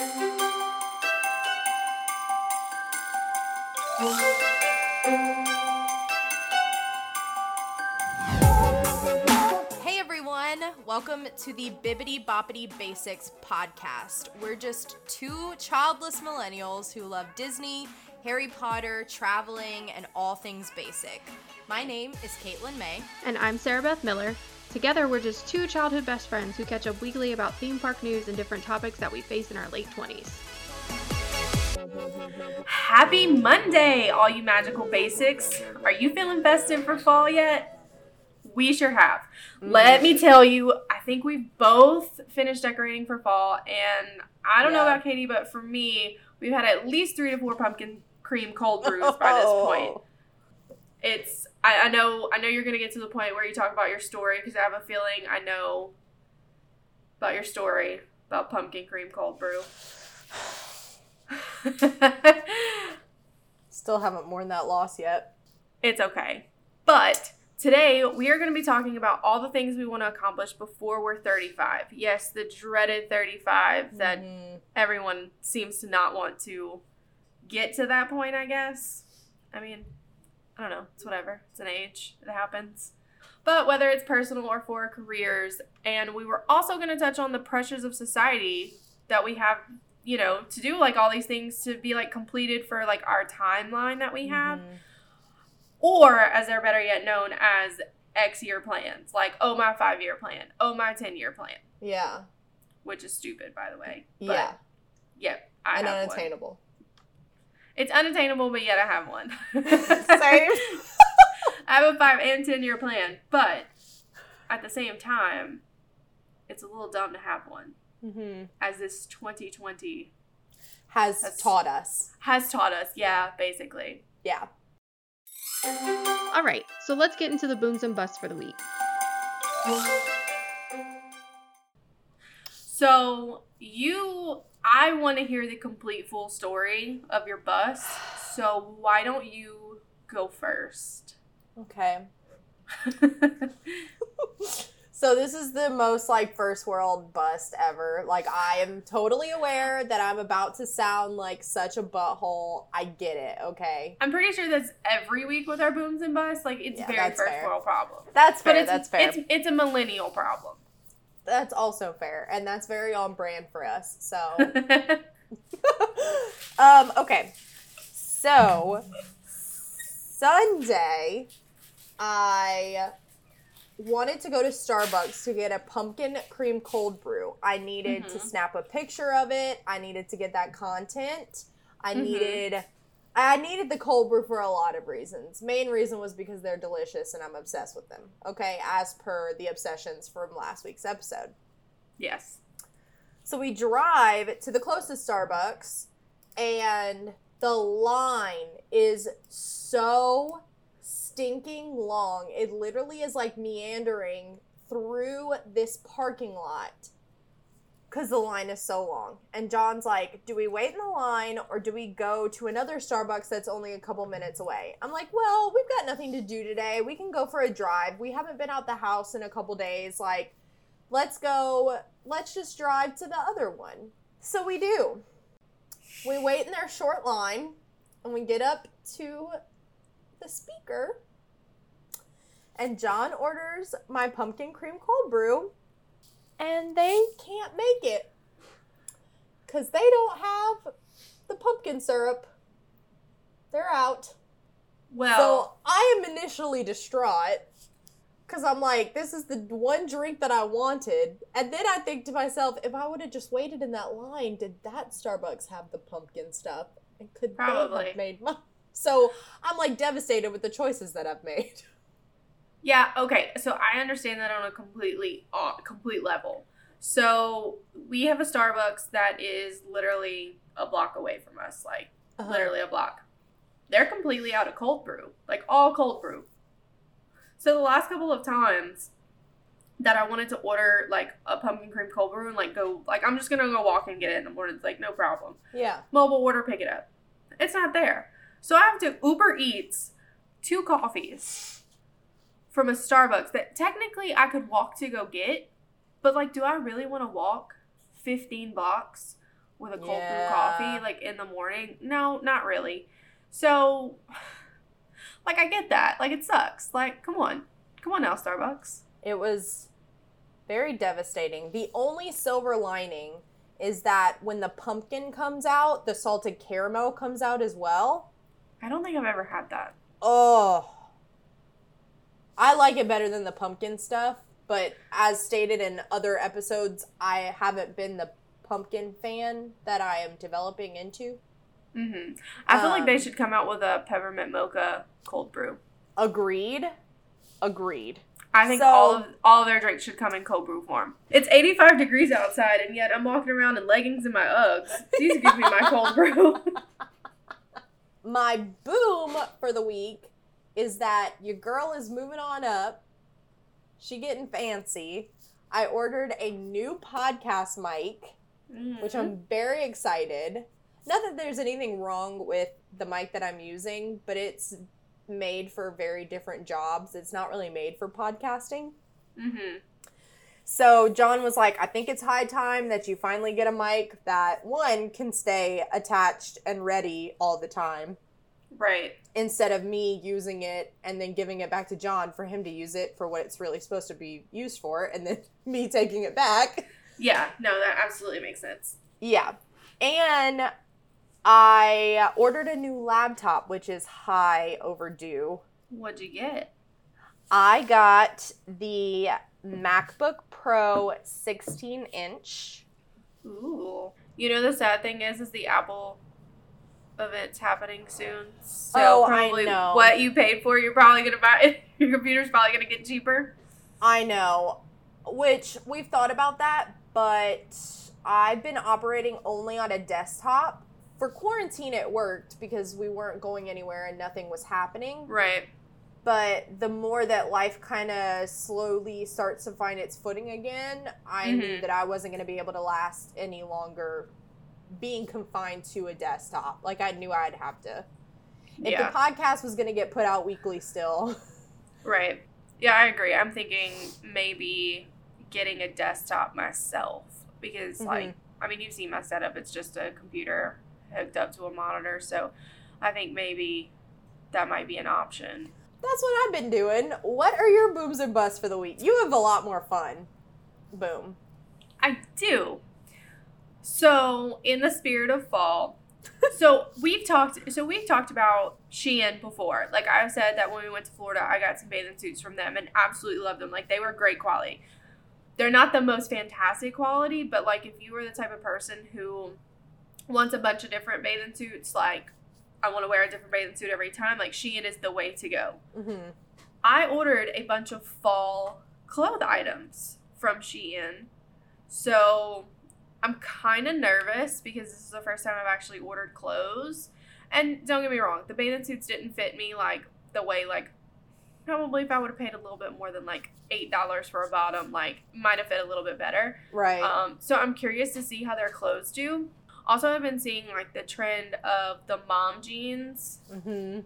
Hey everyone, welcome to the Bibbity Boppity Basics podcast. We're just two childless millennials who love Disney, Harry Potter, traveling, and all things basic. My name is Caitlin May. And I'm Sarah Beth Miller. Together, we're just two childhood best friends who catch up weekly about theme park news and different topics that we face in our late 20s. Happy Monday, all you magical basics. Are you feeling festive for fall yet? We sure have. Let me tell you, I think we've both finished decorating for fall, and I don't know about Katie, but for me, we've had at least three to four pumpkin cream cold brews by this oh. point. It's I, I know I know you're gonna get to the point where you talk about your story because I have a feeling I know about your story about pumpkin cream cold brew. Still haven't mourned that loss yet. It's okay. But today we are going to be talking about all the things we want to accomplish before we're 35. Yes, the dreaded 35 that Mhm. everyone seems to not want to get to that point, I guess. I mean, I don't know. It's whatever. It's an age. It happens. But whether it's personal or for careers, and we were also going to touch on the pressures of society that we have, you know, to do like all these things to be like completed for like our timeline that we have Mhm. or as they're better yet known as X year plans, like oh my five year plan, oh my ten year plan, Yeah. which is stupid by the way. But, Yeah. Yep. I and have one. Unattainable. It's unattainable, but yet I have one. Same. I have a five and ten year plan, but at the same time, it's a little dumb to have one, hmm as this 2020 Has That's- taught us. has taught us. Yeah, basically. Yeah. All right, so let's get into the booms and busts for the week. So you, I want to hear the complete full story of your bus. So why don't you go first? Okay. So this is the most like first world bust ever. Like I am totally aware that I'm about to sound like such a butthole. I get it. Okay. I'm pretty sure that's every week with our booms and busts. Like it's Yeah, very first fair. world problem. That's But fair. it's that's fair. it's it's a millennial problem. That's also fair, and that's very on brand for us. So. um, okay. So Sunday I wanted to go to Starbucks to get a pumpkin cream cold brew. I needed to Mhm. snap a picture of it. I needed to get that content. I Mhm. needed I needed the cold brew for a lot of reasons. Main reason was because they're delicious and I'm obsessed with them. Okay, as per the obsessions from last week's episode. yes. So we drive to the closest Starbucks, and the line is so stinking long. It literally is like meandering through this parking lot because the line is so long. And John's like, Do we wait in the line or do we go to another Starbucks that's only a couple minutes away? I'm like, Well, we've got nothing to do today. We can go for a drive. We haven't been out the house in a couple days. Like, let's go, let's just drive to the other one. So we do. We wait in their short line and we get up to the speaker. And John orders my pumpkin cream cold brew, and they can't make it because they don't have the pumpkin syrup. They're out. Well, So I am initially distraught because I'm like, this is the one drink that I wanted. And then I think to myself, if I would have just waited in that line, did that Starbucks have the pumpkin stuff? And could they have made mine? So I'm like devastated with the choices that I've made. Yeah, okay. So I understand that on a completely uh, complete level. So we have a Starbucks that is literally a block away from us, like Uh-huh. literally a block. They're completely out of cold brew, like all cold brew. So the last couple of times that I wanted to order like a pumpkin cream cold brew and like go like I'm just gonna go walk and get it in the morning. It's like no problem. Yeah. Mobile order, pick it up. It's not there. So I have to Uber Eats two coffees from a Starbucks that technically I could walk to go get, but like, do I really want to walk 15 blocks with a cold Yeah. brew coffee like in the morning. No, not really. So like I get that. Like it sucks. Like come on. Come on now, Starbucks. It was very devastating. The only silver lining is that when the pumpkin comes out, the salted caramel comes out as well. I don't think I've ever had that. Oh. I like it better than the pumpkin stuff, but as stated in other episodes, I haven't been the pumpkin fan that I am developing into. Mm-hmm. I feel like they Um, should come out with a peppermint mocha cold brew. Agreed. Agreed. I think So- all of all of their drinks should come in cold brew form. It's 85 degrees outside, and yet I'm walking around in leggings and my Uggs. Please give me my cold brew. My boom for the week is that your girl is moving on up. She getting fancy. I ordered a new podcast mic, which Mhm. I'm very excited. Not that there's anything wrong with the mic that I'm using, but it's made for very different jobs. It's not really made for podcasting. Mhm. So John was like, I think it's high time that you finally get a mic that one can stay attached and ready all the time Right. instead of me using it and then giving it back to John for him to use it for what it's really supposed to be used for and then me taking it back. Yeah. No, that absolutely makes sense. Yeah. And I ordered a new laptop, which is high overdue. What'd you get? I got the MacBook Pro 16 inch. Ooh. You know the sad thing is, is the Apple event's happening soon. So Oh, I probably know. what you paid for, you're probably gonna buy. Your computer's probably gonna get cheaper. I know, which we've thought about that, but I've been operating only on a desktop. For quarantine, it worked because we weren't going anywhere and nothing was happening. Right. But the more that life kind of slowly starts to find its footing again, I knew Mhm. that I wasn't going to be able to last any longer being confined to a desktop. Like, I knew I'd have to. If Yeah. the podcast was going to get put out weekly still. Right. Yeah, I agree. I'm thinking maybe getting a desktop myself because, Mhm. like, I mean, you've seen my setup. It's just a computer hooked up to a monitor. So I think maybe that might be an option. That's what I've been doing. What are your booms and busts for the week? You have a lot more fun. Boom. I do. So, in the spirit of fall, so we've talked. So we've talked about Shein before. Like I said that when we went to Florida, I got some bathing suits from them and absolutely loved them. Like they were great quality. They're not the most fantastic quality, but like if you were the type of person who wants a bunch of different bathing suits, like I want to wear a different bathing suit every time, like Shein is the way to go. hmm I ordered a bunch of fall clothes items from Shein. So I'm kind of nervous because this is the first time I've actually ordered clothes. And don't get me wrong, the bathing suits didn't fit me like the way like probably if I would have paid a little bit more than like eight dollars for a bottom, like might have fit a little bit better. Right. Um, so I'm curious to see how their clothes do. Also, I've been seeing like the trend of the mom jeans hmm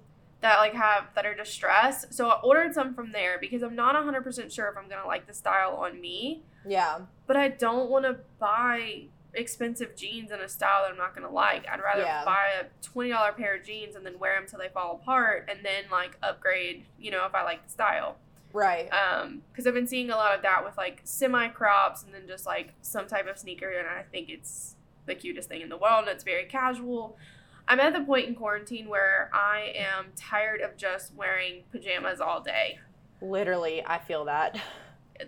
that like have that are distressed. So I ordered some from there because I'm not 100% sure if I'm going to like the style on me, Yeah. but I don't want to buy expensive jeans in a style that I'm not going to like. I'd rather Yeah. buy a $20 pair of jeans and then wear them till they fall apart and then like upgrade, you know, if I like the style. Right. Um cuz I've been seeing a lot of that with like semi crops and then just like some type of sneaker and I think it's the cutest thing in the world and it's very casual. I'm at the point in quarantine where I am tired of just wearing pajamas all day. Literally, I feel that.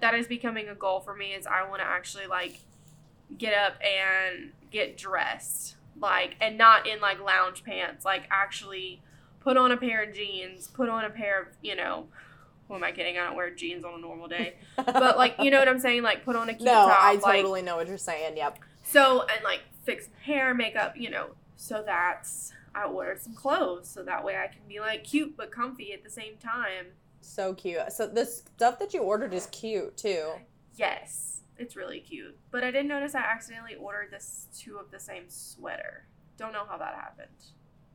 That is becoming a goal for me is I want to actually like get up and get dressed. Like and not in like lounge pants, like actually put on a pair of jeans, put on a pair of, you know, who am I kidding? I don't wear jeans on a normal day. But like, you know what I'm saying? Like put on a cute no, top. I like, totally know what you're saying. Yep. so and like fix hair, makeup, you know. So that's I ordered some clothes so that way I can be like cute but comfy at the same time. So cute. So the stuff that you ordered is cute too. Yes, it's really cute. But I didn't notice I accidentally ordered this two of the same sweater. Don't know how that happened.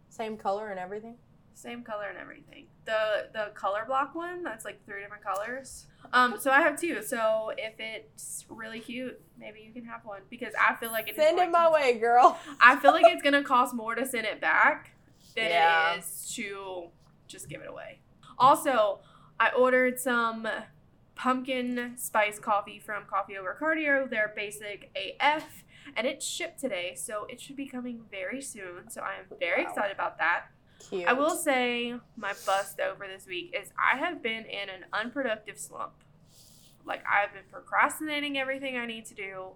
Same color and everything. Same color and everything. The the color block one, that's like three different colors. Um, so I have two. So if it's really cute, maybe you can have one because I feel like it's Send it my way, girl. I feel like it's gonna cost more to send it back than Yeah. it is to just give it away. Also, I ordered some pumpkin spice coffee from Coffee Over Cardio. They're basic AF, and it's shipped today, so it should be coming very soon. So I am very Wow. excited about that. Cute. I will say my bust over this week is I have been in an unproductive slump. Like I've been procrastinating everything I need to do.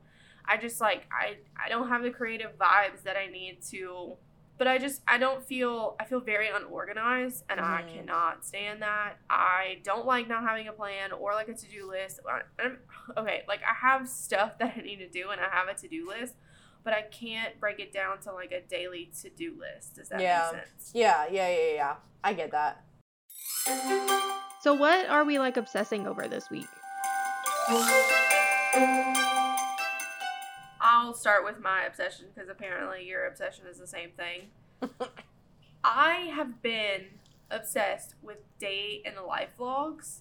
I just like I I don't have the creative vibes that I need to. But I just I don't feel I feel very unorganized and I Mhm. cannot stand that. I don't like not having a plan or like a to-do list. I'm, okay, like I have stuff that I need to do and I have a to-do list, but I can't break it down to like a daily to-do list. Does that Yeah. make sense? Yeah, yeah, yeah, yeah. I get that. So, what are we like obsessing over this week? I'll start with my obsession because apparently your obsession is the same thing. I have been obsessed with day in the life vlogs.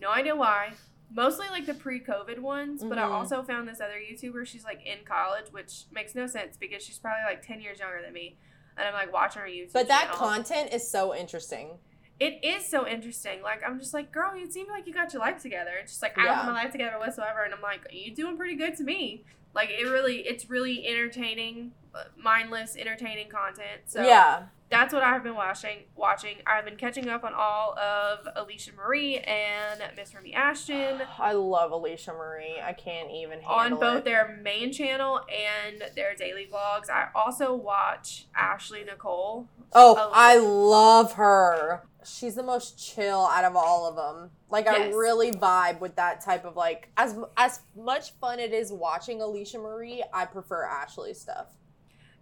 No idea why. Mostly like the pre-COVID ones, but I Mhm. also found this other YouTuber. She's like in college, which makes no sense because she's probably like ten years younger than me, and I'm like watching her YouTube. But that channel. content is so interesting. It is so interesting. Like I'm just like, girl, you seem like you got your life together. It's just like I don't have my life together whatsoever, and I'm like, you doing pretty good to me. Like it really, it's really entertaining, mindless, entertaining content. So yeah. that's what I've been watching. Watching, I've been catching up on all of Alisha Marie and Miss Remi Ashten I love Alisha Marie. I can't even handle on both it. their main channel and their daily vlogs. I also watch Ashley Nicole. Oh, I love her. She's the most chill out of all of them. Like I really vibe with that type of like as as much fun it is watching Alisha Marie, I prefer Ashley stuff.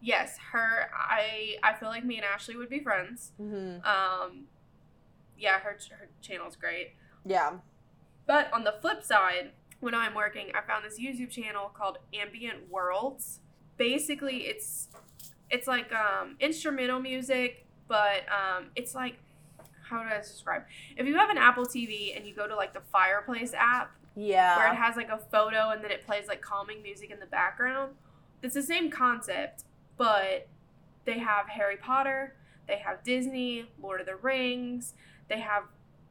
Yes, her. I I feel like me and Ashley would be friends. Mm-hmm. Um, yeah, her her channel's great. Yeah. But on the flip side, when I'm working, I found this YouTube channel called Ambient Worlds. Basically, it's it's like um, instrumental music, but um, it's like how do I describe? If you have an Apple TV and you go to like the Fireplace app, Yeah. where it has like a photo and then it plays like calming music in the background. It's the same concept, but they have Harry Potter, they have Disney, Lord of the Rings, they have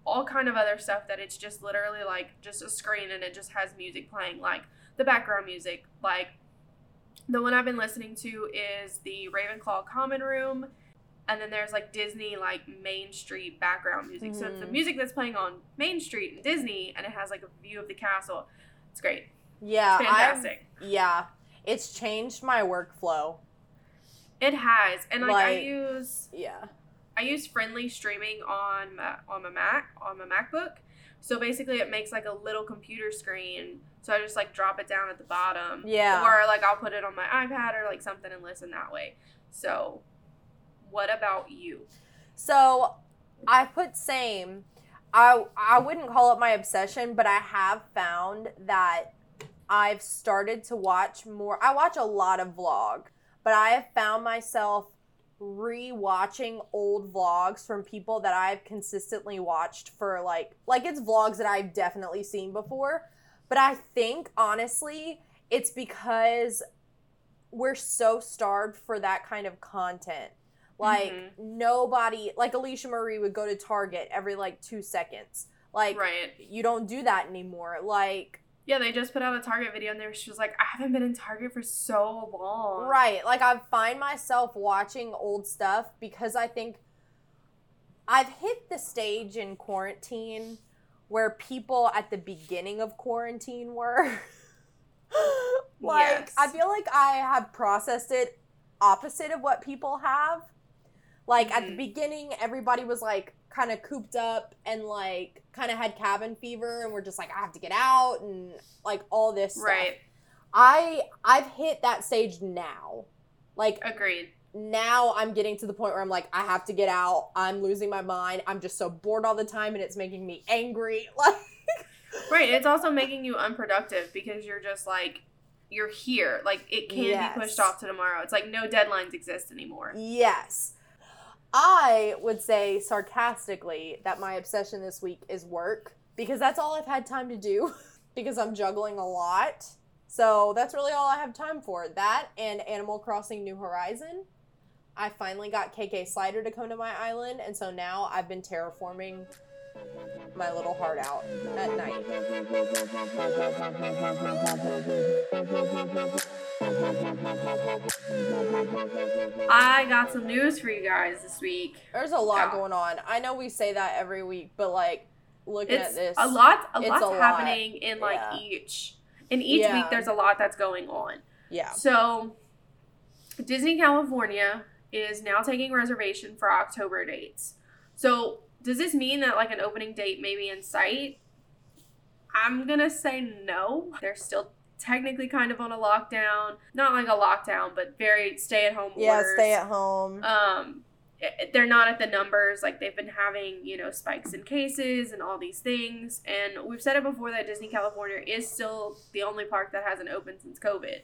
all kind of other stuff that it's just literally like just a screen and it just has music playing like the background music like the one I've been listening to is the Ravenclaw Common Room and then there's like Disney like Main Street background music. So it's the Mhm. music that's playing on Main Street in Disney and it has like a view of the castle. It's great. yeah. It's I've- fantastic. yeah. It's changed my workflow. It has. And like, I use Yeah. I use friendly streaming on my, on my Mac on my MacBook. So basically, it makes like a little computer screen. So I just like drop it down at the bottom. Yeah. Or like I'll put it on my iPad or like something and listen that way. So, what about you? So I put same. I I wouldn't call it my obsession, but I have found that I've started to watch more. I watch a lot of vlog, but I have found myself re-watching old vlogs from people that I've consistently watched for like like it's vlogs that I've definitely seen before. But I think honestly, it's because we're so starved for that kind of content. Like Mhm. nobody like Alisha Marie would go to Target every like 2 seconds. Like right. you don't do that anymore. Like Yeah, they just put out a Target video and there she was like, I haven't been in Target for so long. Right. Like I find myself watching old stuff because I think I've hit the stage in quarantine where people at the beginning of quarantine were. like Yes. I feel like I have processed it opposite of what people have. Like at the Mhm. beginning everybody was like kind of cooped up and like kind of had cabin fever and we're just like I have to get out and like all this stuff. Right. I I've hit that stage now. Like Agreed. now I'm getting to the point where I'm like I have to get out. I'm losing my mind. I'm just so bored all the time and it's making me angry. Like Right. It's also making you unproductive because you're just like, you're here. Like, it can't Yes. be pushed off to tomorrow. It's like no deadlines exist anymore. yes. I would say sarcastically that my obsession this week is work because that's all I've had time to do because I'm juggling a lot. So that's really all I have time for. That and Animal Crossing New Horizon. I finally got KK Slider to come to my island, and so now I've been terraforming my little heart out at night. I got some news for you guys this week. There's a lot going on. I know we say that every week, but like looking It's at this, a lot. A lot's a lot. happening in like Yeah. each. In each Yeah. week, there's a lot that's going on. Yeah. So, Disney California is now taking reservation for October dates. So, does this mean that like an opening date may be in sight? I'm gonna say no. They're still technically kind of on a lockdown. Not like a lockdown, but very stay at home Yeah, orders. stay at home. um they're not at the numbers like they've been having you know spikes in cases and all these things and we've said it before that disney california is still the only park that hasn't opened since covid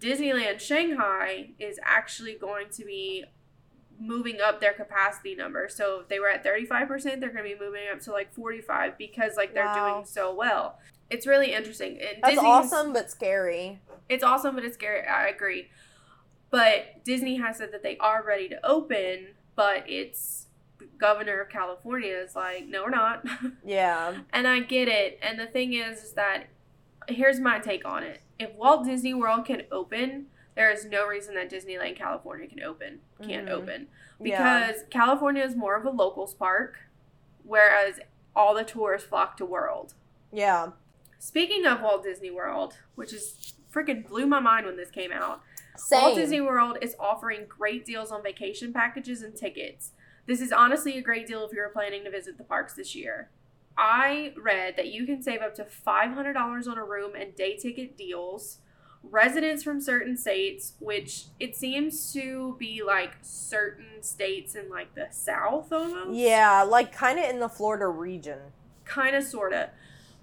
disneyland shanghai is actually going to be moving up their capacity number so if they were at 35% they're going to be moving up to like 45 because like they're Wow. doing so well it's really interesting and That's Disney's- awesome, but scary. it's awesome, but it's scary. I agree. But Disney has said that they are ready to open, but it's the governor of California is like, no, we're not. Yeah. and I get it. And the thing is, is that here's my take on it. If Walt Disney World can open, there is no reason that Disneyland California can open, can't Mhm. open. Yeah. Because California is more of a locals park, whereas all the tourists flock to World. Yeah. Speaking of Walt Disney World, which is freaking blew my mind when this came out. Same. Walt Disney World is offering great deals on vacation packages and tickets. This is honestly a great deal if you're planning to visit the parks this year. I read that you can save up to $500 on a room and day ticket deals. Residents from certain states, which it seems to be like certain states in like the South almost. Yeah, like kind of in the Florida region. kind of sorta.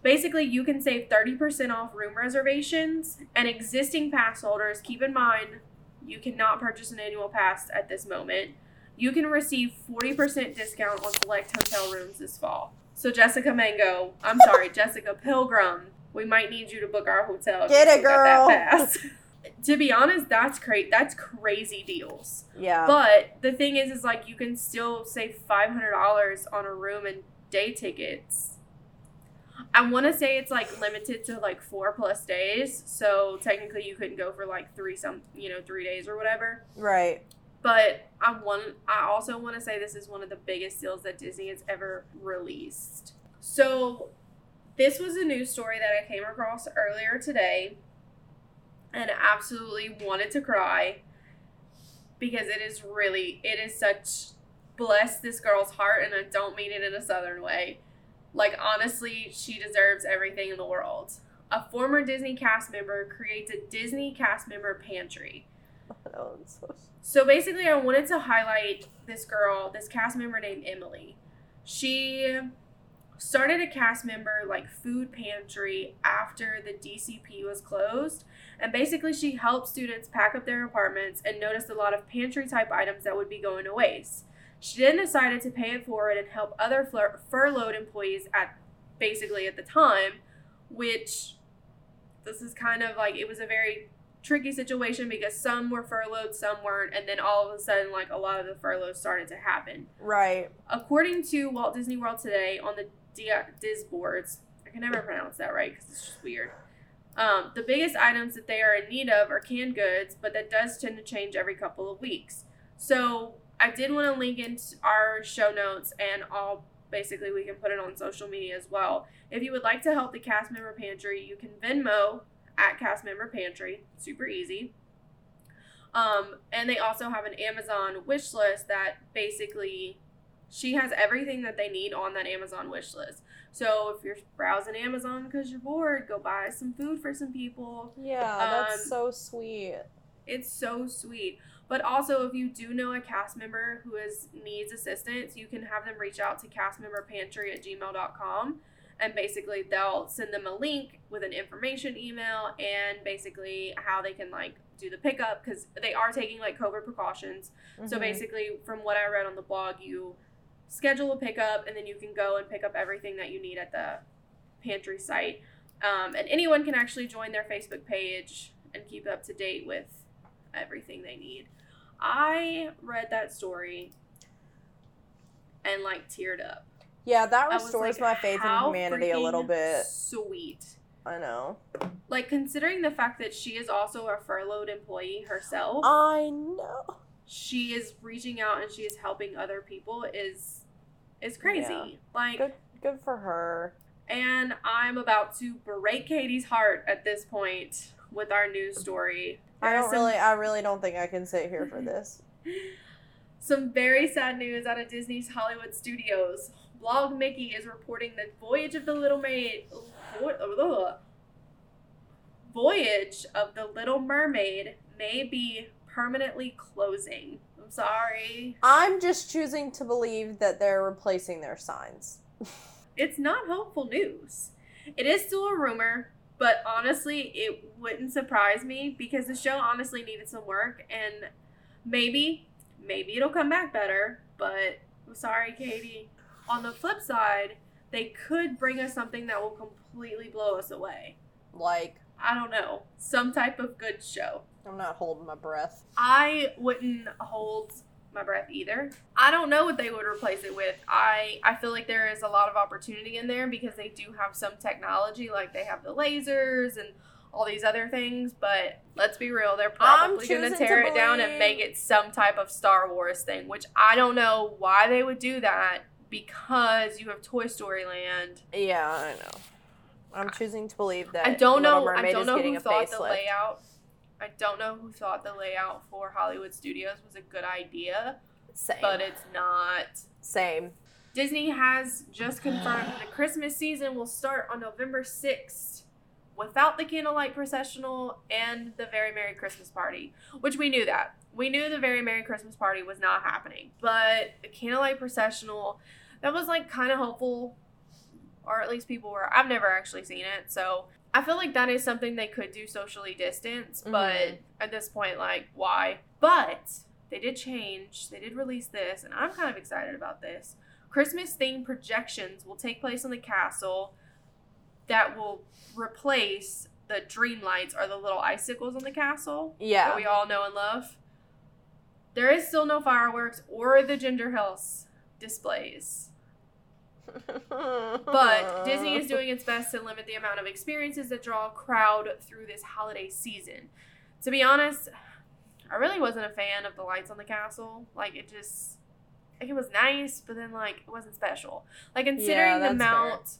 Basically you can save 30% off room reservations and existing pass holders keep in mind you cannot purchase an annual pass at this moment. You can receive 40% discount on select hotel rooms this fall. So jessica mango i'm sorry jessica pilgrim we might need you to book our hotel Get it, girl. to be honest that's great that's crazy deals Yeah. but the thing is, is like you can still save five hundred dollars on a room and day tickets. I want to say it's like limited to like four plus days, so technically you couldn't go for like three some, you know, three days or whatever. right. But I want, I also want to say this is one of the biggest deals that Disney has ever released. So this was a news story that I came across earlier today, and absolutely wanted to cry because it is really it is such bless this girl's heart and I don't mean it in a southern way. Like honestly, she deserves everything in the world. A former Disney cast member creates a Disney cast member pantry. Oh, so- So basically, I wanted to highlight this girl, this cast member named Emily. She started a cast member like food pantry after the DCP was closed. And basically, she helped students pack up their apartments and noticed a lot of pantry type items that would be going to waste. She then decided to pay it forward and help other fur- furloughed employees at basically at the time, which this is kind of like it was a very tricky situation because some were furloughed, some weren't, and then all of a sudden, like a lot of the furloughs started to happen. Right. According to Walt Disney World today on the DISboards, I can never pronounce that right because it's just weird. Um, the biggest items that they are in need of are canned goods, but that does tend to change every couple of weeks. So I did want to link in our show notes, and I'll basically we can put it on social media as well. If you would like to help the cast member pantry, you can Venmo at cast member pantry. Super easy. Um, and they also have an Amazon wish list that basically she has everything that they need on that Amazon wish list. So if you're browsing Amazon because you're bored, go buy some food for some people. Yeah, that's Um, so sweet. It's so sweet. But also, if you do know a cast member who is needs assistance, you can have them reach out to castmemberpantry at gmail.com. And basically, they'll send them a link with an information email and basically how they can like do the pickup because they are taking like COVID precautions. So Mhm. basically, from what I read on the blog, you schedule a pickup and then you can go and pick up everything that you need at the pantry site. Um, and anyone can actually join their Facebook page and keep up to date with everything they need. I read that story and like teared up. yeah, that restores like, my faith in humanity a little bit. Sweet. I know. Like considering the fact that she is also a furloughed employee herself, I know. She is reaching out and she is helping other people is is crazy. Yeah. Like Good good for her. and I'm about to break Katie's heart at this point with our news story. I There are don't some- really I really don't think I can sit here for this. Some very sad news out of Disney's Hollywood Studios. BlogMickey is reporting that Voyage of the Little Maid. Voyage of the Little Mermaid may be permanently closing. I'm sorry. I'm just choosing to believe that they're replacing their signs. It's not hopeful news. It is still a rumor, but honestly, it wouldn't surprise me because the show honestly needed some work and maybe, maybe it'll come back better, but I'm sorry, Katie. On the flip side, they could bring us something that will completely blow us away. Like I don't know. Some type of good show. I'm not holding my breath. I wouldn't hold my breath either. I don't know what they would replace it with. I I feel like there is a lot of opportunity in there because they do have some technology, like they have the lasers and all these other things. But let's be real, they're probably going to tear it down and make it some type of Star Wars thing, which I don't know why they would do that because you have Toy Story Land. Yeah, I know. I'm choosing to believe that I don't know. I don't know who thought the layout. I don't know who thought the layout for Hollywood Studios was a good idea, Same. but it's not. Same. Disney has just confirmed the Christmas season will start on November 6th without the candlelight processional and the Very Merry Christmas Party, which we knew that. We knew the Very Merry Christmas Party was not happening, but the candlelight processional, that was like kind of hopeful, or at least people were. I've never actually seen it, so I feel like that is something they could do socially distance, but Mhm. at this point, like, why? But they did change. They did release this, and I'm kind of excited about this. Christmas themed projections will take place in the castle that will replace the dream lights or the little icicles on the castle yeah. that we all know and love. There is still no fireworks or the ginger house displays. But Disney is doing its best to limit the amount of experiences that draw a crowd through this holiday season. To be honest, I really wasn't a fan of the lights on the castle. Like it just like it was nice, but then like it wasn't special. Like considering the that's fair. amount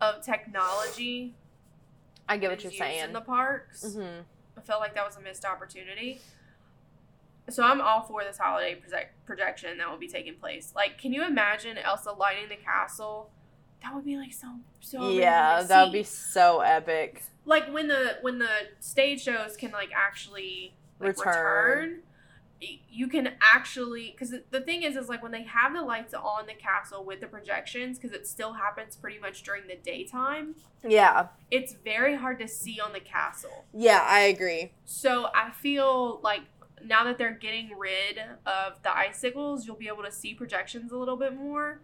of technology I get what you're saying. in the parks, hmm I felt like that was a missed opportunity. So I'm all for this holiday project- projection that will be taking place. Like, can you imagine Elsa lighting the castle? That would be like so so. Yeah, that would be so epic. like when the when the stage shows can like actually like, Return. return. You can actually because the thing is is like when they have the lights on the castle with the projections because it still happens pretty much during the daytime. Yeah. It's very hard to see on the castle. Yeah, I agree. So I feel like now that they're getting rid of the icicles, you'll be able to see projections a little bit more,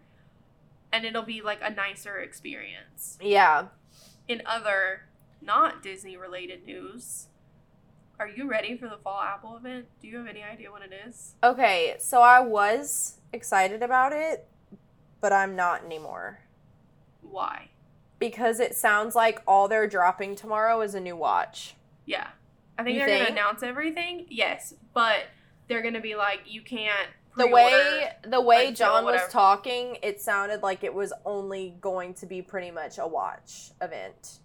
and it'll be like a nicer experience. Yeah. In other not Disney related news, are you ready for the fall Apple event? Do you have any idea what it is? Okay, so I was excited about it, but I'm not anymore. Why? Because it sounds like all they're dropping tomorrow is a new watch. Yeah. I think You they're going to announce everything. Yes, but they're going to be like you can't The way the way until John was talking, it sounded like it was only going to be pretty much a watch event.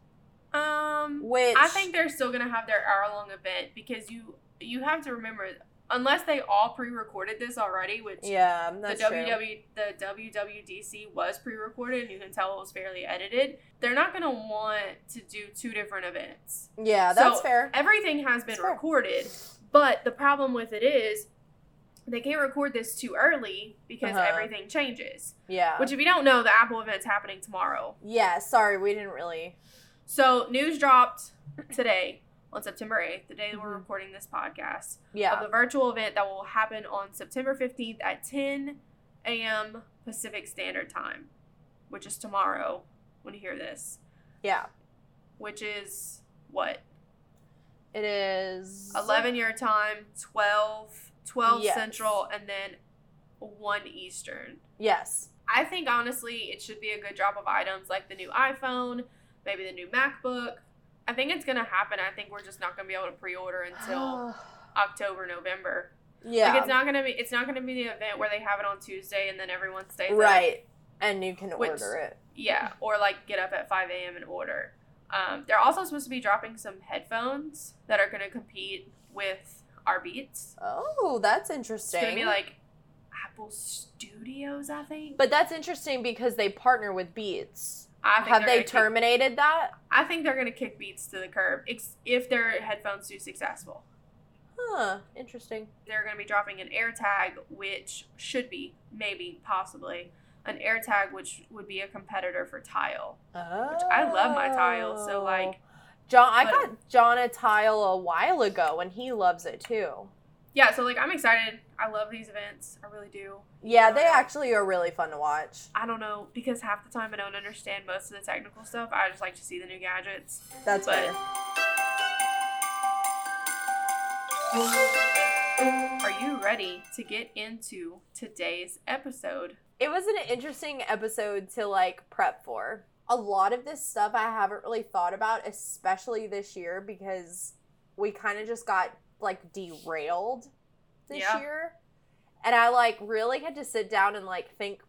um Which I think they're still gonna have their hour long event because you you have to remember unless they all pre recorded this already, which yeah, the that's. WW the WWDC was pre recorded and you can tell it was fairly edited. They're not gonna want to do two different events. Yeah, that's So, fair. Everything has been That's fair. recorded, but the problem with it is they can't record this too early because Uh-huh. everything changes. Yeah. Which, if you don't know, the Apple event's happening tomorrow. yeah, sorry, we didn't really. So news dropped today. On September 8th, the day that we're mm-hmm. recording this podcast, yeah. of the virtual event that will happen on September 15th at 10 a.m. Pacific Standard Time, which is tomorrow when you hear this, Yeah. which is what? It is 11 your time, 12, 12 Yes. Central, and then 1 Eastern. Yes. I think honestly, it should be a good drop of items like the new iPhone, maybe the new MacBook. I think it's gonna happen. I think we're just not gonna be able to pre-order until October, November. yeah. Like it's not gonna be it's not gonna be the event where they have it on Tuesday and then everyone stays up. right. And you can Which- order it. Yeah, or like get up at 5 a.m. and order. Um, they're also supposed to be dropping some headphones that are gonna compete with our Beats. Oh, that's interesting. It's gonna be like Apple Studios, I think. but that's interesting because they partner with Beats. Have kick- terminated that? I think they're gonna kick Beats to the curb ex- if their headphones do successful. Huh. Interesting. They're gonna be dropping an AirTag, which should be maybe possibly an AirTag, which would be a competitor for Tile. Oh. I love my tile, so, like- oh. John, I got John a tile a while ago, and he loves it too. Yeah, so like I'm excited. I love these events. I really do. Yeah, they Yeah. actually are really fun to watch. I don't know because half the time I don't understand most of the technical stuff. I just like to see the new gadgets. That's But- fair. Are you ready to get into today's episode? It was an interesting episode to like prep for. A lot of this stuff I haven't really thought about, especially this year because we kind of just got like derailed this Yeah. year. And I like really had to sit down and like think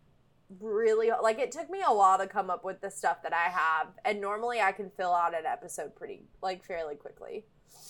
really like it took me a while to come up with the stuff that I have. And normally I can fill out an episode pretty like fairly quickly.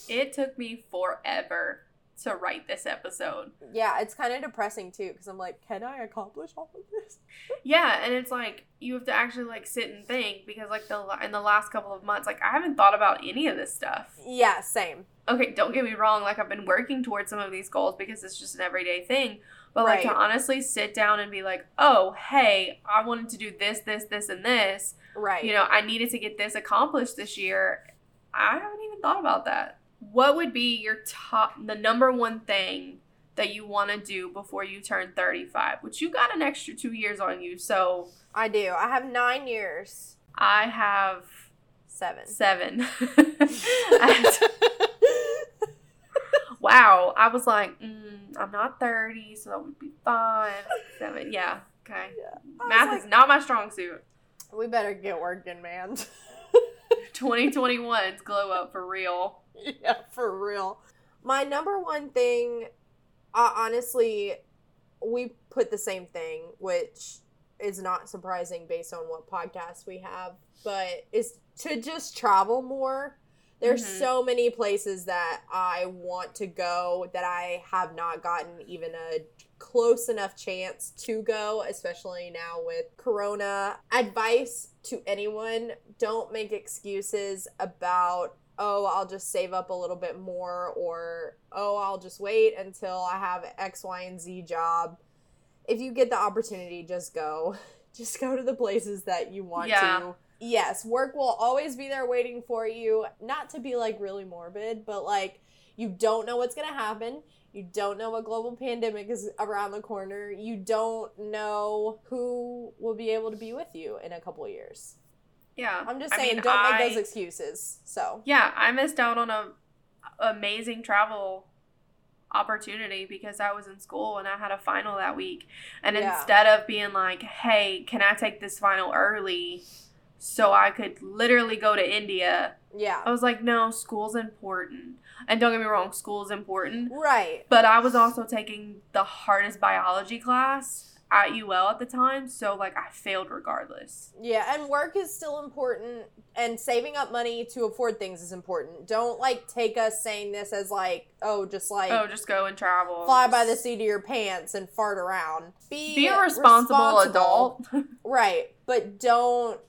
It took me forever to write this episode. Yeah, it's kind of depressing too because I'm like, can I accomplish all of this? Yeah, and it's like you have to actually like sit and think because like the in the last couple of months, like I haven't thought about any of this stuff. Yeah, same. Okay, don't get me wrong, like I've been working towards some of these goals because it's just an everyday thing. But like to honestly sit down and be like, oh, hey, I wanted to do this, this, this, and this. Right. You know, I needed to get this accomplished this year. I haven't even thought about that. What would be your top, the number one thing that you want to do before you turn 35? Which you got an extra two years on you. So I do. I have nine years. I have Seven. seven. wow. I was like, mm, I'm not 30, so that would be five, seven. Yeah. Okay. Yeah. Math like, is not my strong suit. We better get working, man. 2021, it's glow up for real. yeah, for real. My number one thing, uh, honestly, we put the same thing, which is not surprising based on what podcast we have, but is to just travel more. There's Mhm. so many places that I want to go that I have not gotten even a close enough chance to go, especially now with Corona. Advice to anyone don't make excuses about, oh, I'll just save up a little bit more, or oh, I'll just wait until I have X, Y, and Z job. If you get the opportunity, just go. Just go to the places that you want Yeah. to. Yes, work will always be there waiting for you. Not to be like really morbid, but like you don't know what's going to happen. You don't know what global pandemic is around the corner. You don't know who will be able to be with you in a couple of years. Yeah. I'm just I saying, mean, don't I- make those excuses. So, Yeah, I missed out on a amazing travel opportunity because I was in school and I had a final that week. And Yeah. instead of being like, "Hey, can I take this final early so I could literally go to India?" yeah. I was like, "No, school's important." And don't get me wrong, school's important, Right. but I was also taking the hardest biology class at UL at the time, so like I failed regardless. Yeah, and work is still important and saving up money to afford things is important. Don't like take us saying this as like, oh, just like oh, just go and travel. fly by the seat of your pants and fart around. Be Be a responsible, responsible. adult. Right, but don't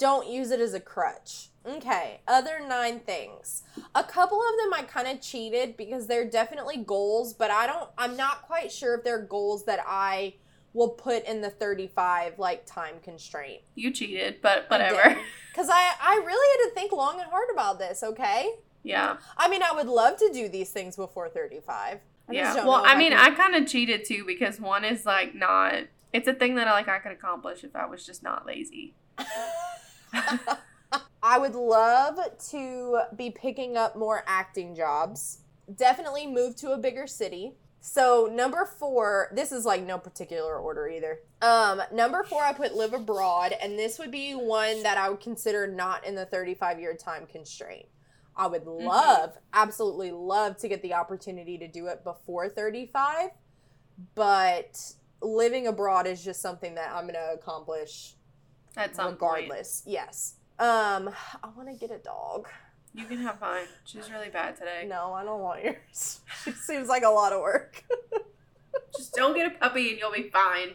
don't use it as a crutch. Okay, other nine things. A couple of them I kind of cheated because they're definitely goals, but I don't I'm not quite sure if they're goals that I will put in the 35 like time constraint. You cheated, but whatever. Cuz I I really had to think long and hard about this, okay? Yeah. I mean, I would love to do these things before 35. I yeah. Well, I mean, can- I kind of cheated too because one is like not. It's a thing that I like I could accomplish if I was just not lazy. I would love to be picking up more acting jobs. Definitely move to a bigger city. So number four, this is like no particular order either. Um, number four, I put live abroad, and this would be one that I would consider not in the 35 year time constraint. I would love, absolutely love to get the opportunity to do it before 35, but living abroad is just something that I'm gonna accomplish At some point. regardless. Yes. Um, I want to get a dog. You can have mine. She's really bad today. No, I don't want yours. It seems like a lot of work. Just don't get a puppy and you'll be fine.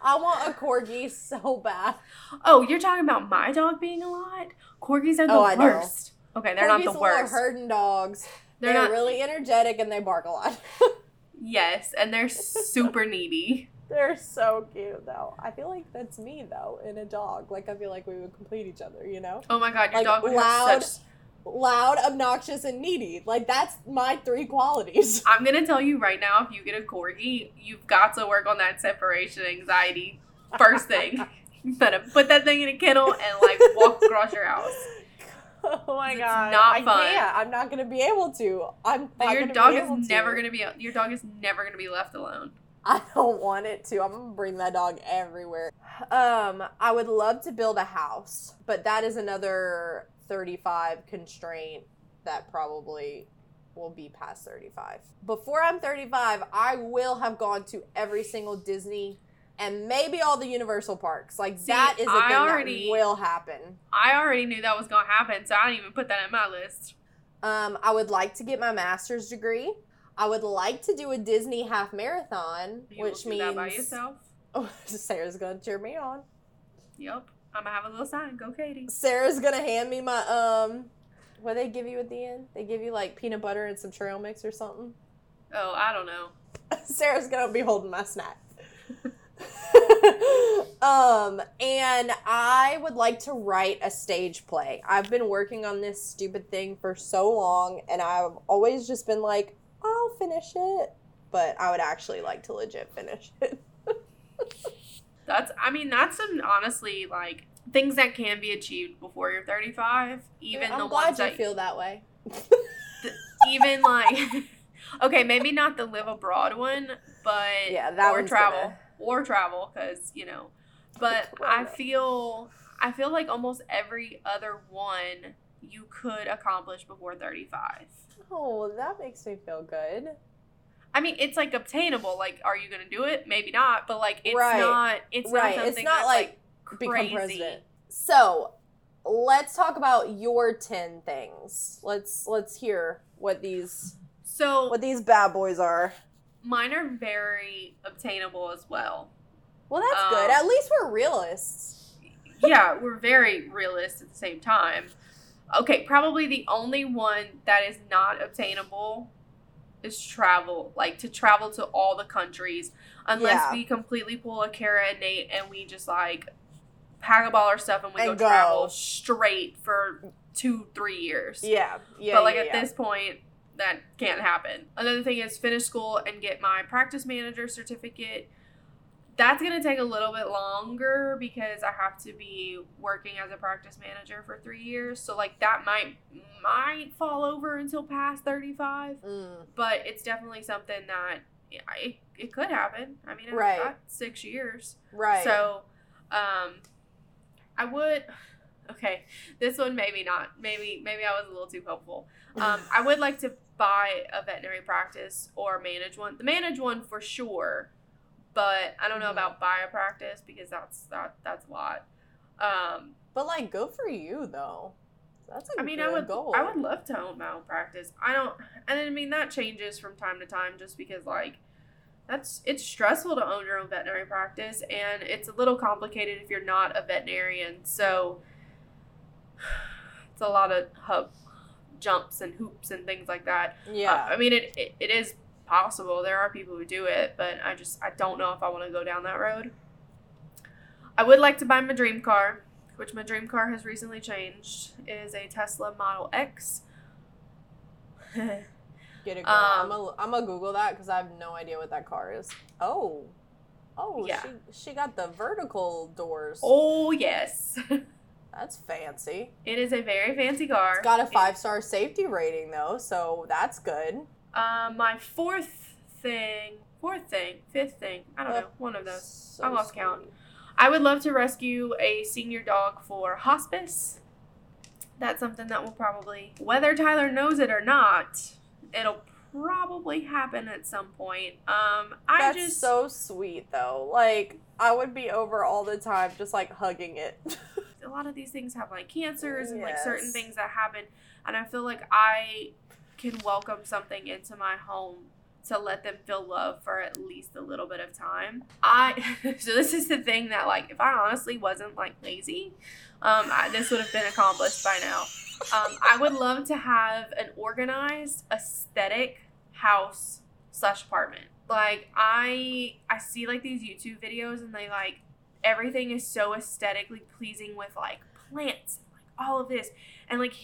I want a corgi so bad. Oh, you're talking about my dog being a lot? Corgis are the Oh, I know. worst. Okay, they're Corgis not the are worst. herding dogs. They're, They're, not. really energetic and they bark a lot. Yes, and they're super needy. They're so cute though. I feel like that's me though in a dog. Like I feel like we would complete each other, you know? Oh my god, your Like, dog would loud. have such. Loud, obnoxious, and needy. Like that's my three qualities. I'm gonna tell you right now, if you get a corgi, you've got to work on that separation anxiety first thing. You better uh, put that thing in a kennel and like walk across your house. Oh my It's god. not I fun. can't. I'm not gonna be able to. I'm not your dog is to. never gonna be. Your dog is never gonna be left alone. I don't want it to. I'm gonna bring that dog everywhere. Um, I would love to build a house, but that is another 35 constraint that probably will be past 35. Before I'm 35, I will have gone to every single Disney and maybe all the Universal parks. Like See, that is a I thing already- that will happen. I already knew that was gonna happen, so I didn't even put that in my list. Um, I would like to get my master's degree. I would like to do a Disney half marathon, You which means that by yourself. Oh, Sarah's gonna cheer me on. Yep. I'm gonna have a little sign. Go, Katie. Sarah's gonna hand me my um, what they give you at the end? They give you like peanut butter and some trail mix or something. Oh, I don't know. Sarah's gonna be holding my snack. um, and I would like to write a stage play. I've been working on this stupid thing for so long, and I've always just been like, I'll finish it, but I would actually like to legit finish it. That's. I mean, that's some honestly like things that can be achieved before you're 35. Even I'm the glad ones you that feel that way. even like okay maybe not the live abroad one but Yeah, that or travel gonna- or travel because you know but i feel i feel like almost every other one you could accomplish before 35 Oh, that makes me feel good. i mean it's like obtainable like are you gonna do it maybe not but like it's Right. not it's Right, not it's something not that's like like become president. So, let's talk about your 10 things. Let's let's hear what these so what these bad boys are. mine are very obtainable as well Well, that's Um, good. At least we're realists. yeah, we're very realists at the same time. Okay, probably the only one that is not obtainable is travel. Like to travel to all the countries, unless Yeah. we completely pull a Kara and Nate and we just like pack up all our stuff and we And go, go. travel straight for two, three years. Yeah. Yeah. but like yeah, at yeah. this point, that can't happen. Another thing is finish school and get my practice manager certificate. That's gonna take a little bit longer because I have to be working as a practice manager for three years. So like that might might fall over until past thirty five, Mm, but it's definitely something that it, it could happen. I mean, I've Right. got six years. right. So, um, I would. Okay, this one maybe not. Maybe maybe I was a little too hopeful. Um, I would like to buy a veterinary practice or manage one. The manage one for sure, but I don't know Mhm. about buy a practice because that's that that's a lot. Um, but like, good for you though. That's a I mean, good I would goal. I would love to own my own practice. I don't, and I mean that changes from time to time just because like that's it's stressful to own your own veterinary practice and it's a little complicated if you're not a veterinarian. So it's a lot of hub jumps and hoops and things like that. Uh, Yeah. I mean it, it it is possible. There are people who do it, but I just I don't know if I want to go down that road. I would like to buy my dream car, which my dream car has recently changed. It is a Tesla Model X. Get it, girl. Um, I'm gonna Google that because I have no idea what that car is. Oh, oh, Yeah. she she got the vertical doors. oh yes, That's fancy. it is a very fancy car. It's got a five star safety rating though, so that's good. Um, my fourth thing, fourth thing, fifth thing, I don't know, one of those. So I lost count. I would love to rescue a senior dog for hospice. That's something that will probably, whether Tyler knows it or not, it'll probably happen at some point. Um, I That's just so sweet though. Like I would be over all the time, just like hugging it. a lot of these things have like cancers and like certain things that happen, and I feel like I can welcome something into my home to let them feel love for at least a little bit of time. I so this is the thing that like if I honestly wasn't like lazy, um, I, this would have been accomplished by now. Um, I would love to have an organized, aesthetic house slash apartment. Like I I see like these YouTube videos and they like everything is so aesthetically pleasing with like plants and like all of this and like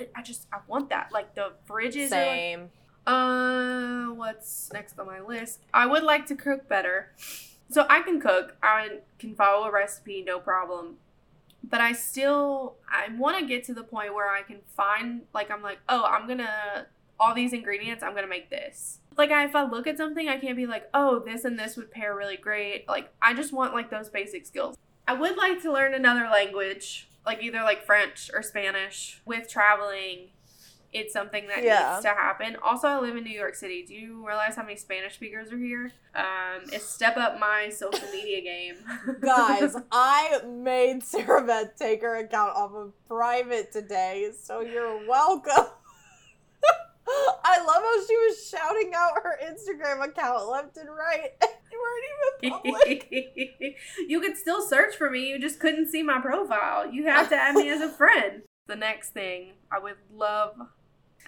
I, I just I want that like the fridges like, Same. uh, what's next on my list? I would like to cook better. So I can cook. I can follow a recipe, no problem. But I still I want to get to the point where I can find like I'm like, "Oh, I'm going to all these ingredients, I'm going to make this." Like I, if I look at something, I can't be like, "Oh, this and this would pair really great." Like I just want like those basic skills. I would like to learn another language, like either like French or Spanish. With traveling, it's something that Yeah. needs to happen. Also, I live in New York City. Do you realize how many Spanish speakers are here? Um, it's step up my social media game. Guys, I made Sarah Beth take her account off of private today, so you're welcome. I love how she was shouting out her Instagram account left and right. They weren't even public. you could still search for me. You just couldn't see my profile. You have to add me as a friend. The next thing I would love,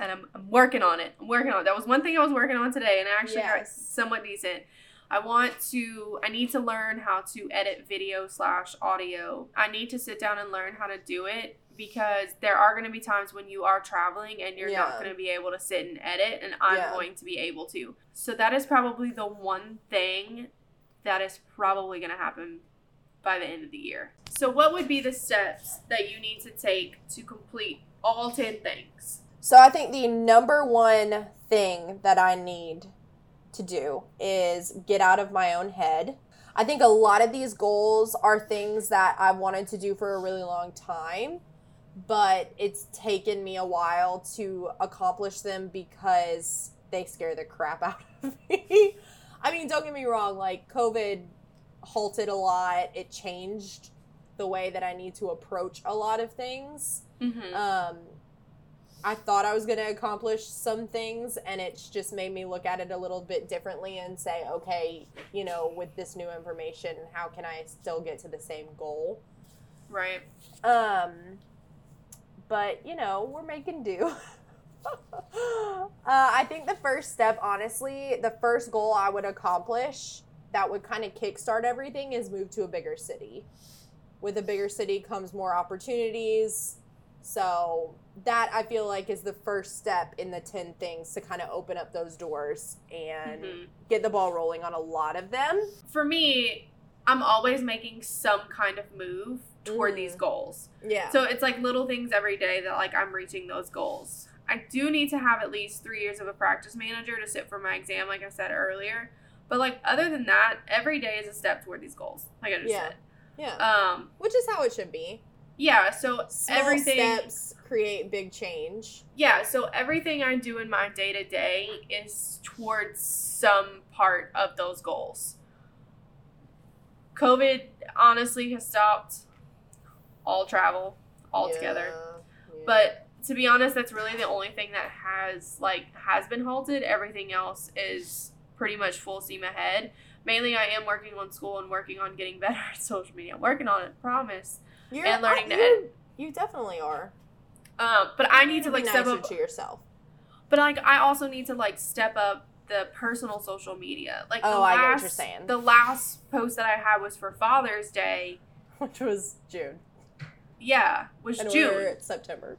and I'm, I'm working on it. I'm working on it. That was one thing I was working on today, and I actually got somewhat decent. I want to. I need to learn how to edit video slash audio. I need to sit down and learn how to do it because there are going to be times when you are traveling and you're not going to be able to sit and edit, and I'm Yeah. going to be able to. So that is probably the one thing that is probably going to happen by the end of the year. So, what would be the steps that you need to take to complete all 10 things? So I think the number one thing that I need to do is get out of my own head. I think a lot of these goals are things that I've wanted to do for a really long time, but it's taken me a while to accomplish them because they scare the crap out of me. I mean, don't get me wrong, like COVID halted a lot. It changed the way that I need to approach a lot of things Mm-hmm. um i thought i was going to accomplish some things and it's just made me look at it a little bit differently and say okay you know with this new information how can i still get to the same goal? Right. um but you know we're making do. Uh, i think the first step honestly the first goal i would accomplish that would kind of kickstart everything is move to a bigger city. With a bigger city comes more opportunities so that i feel like is the first step in the 10 things to kind of open up those doors and Mhm. get the ball rolling on a lot of them For me, I'm always making some kind of move toward Mhm. these goals. yeah So it's like little things every day that like I'm reaching those goals. I do need to have at least three years of a practice manager to sit for my exam, like I said earlier. But like other than that, every day is a step toward these goals. Like I just Yeah. said. yeah Um, which is how it should be yeah. So Small everything. steps create big change. Yeah. So everything I do in my day to day is towards some part of those goals. COVID honestly has stopped all travel altogether. Yeah, yeah. But to be honest, that's really the only thing that has like has been halted. Everything else is pretty much full steam ahead. Mainly, I am working on school and working on getting better at social media. I'm working on it, promise. You're, and learning to you, edit. You definitely are. Um, but I need to like step up. to yourself. But like, I also need to like step up the personal social media. Like, the Oh, last, I get what you're saying. The last post that I had was for Father's Day. Which was June. Yeah, was And June. we're September.